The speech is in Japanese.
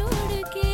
छोड़ के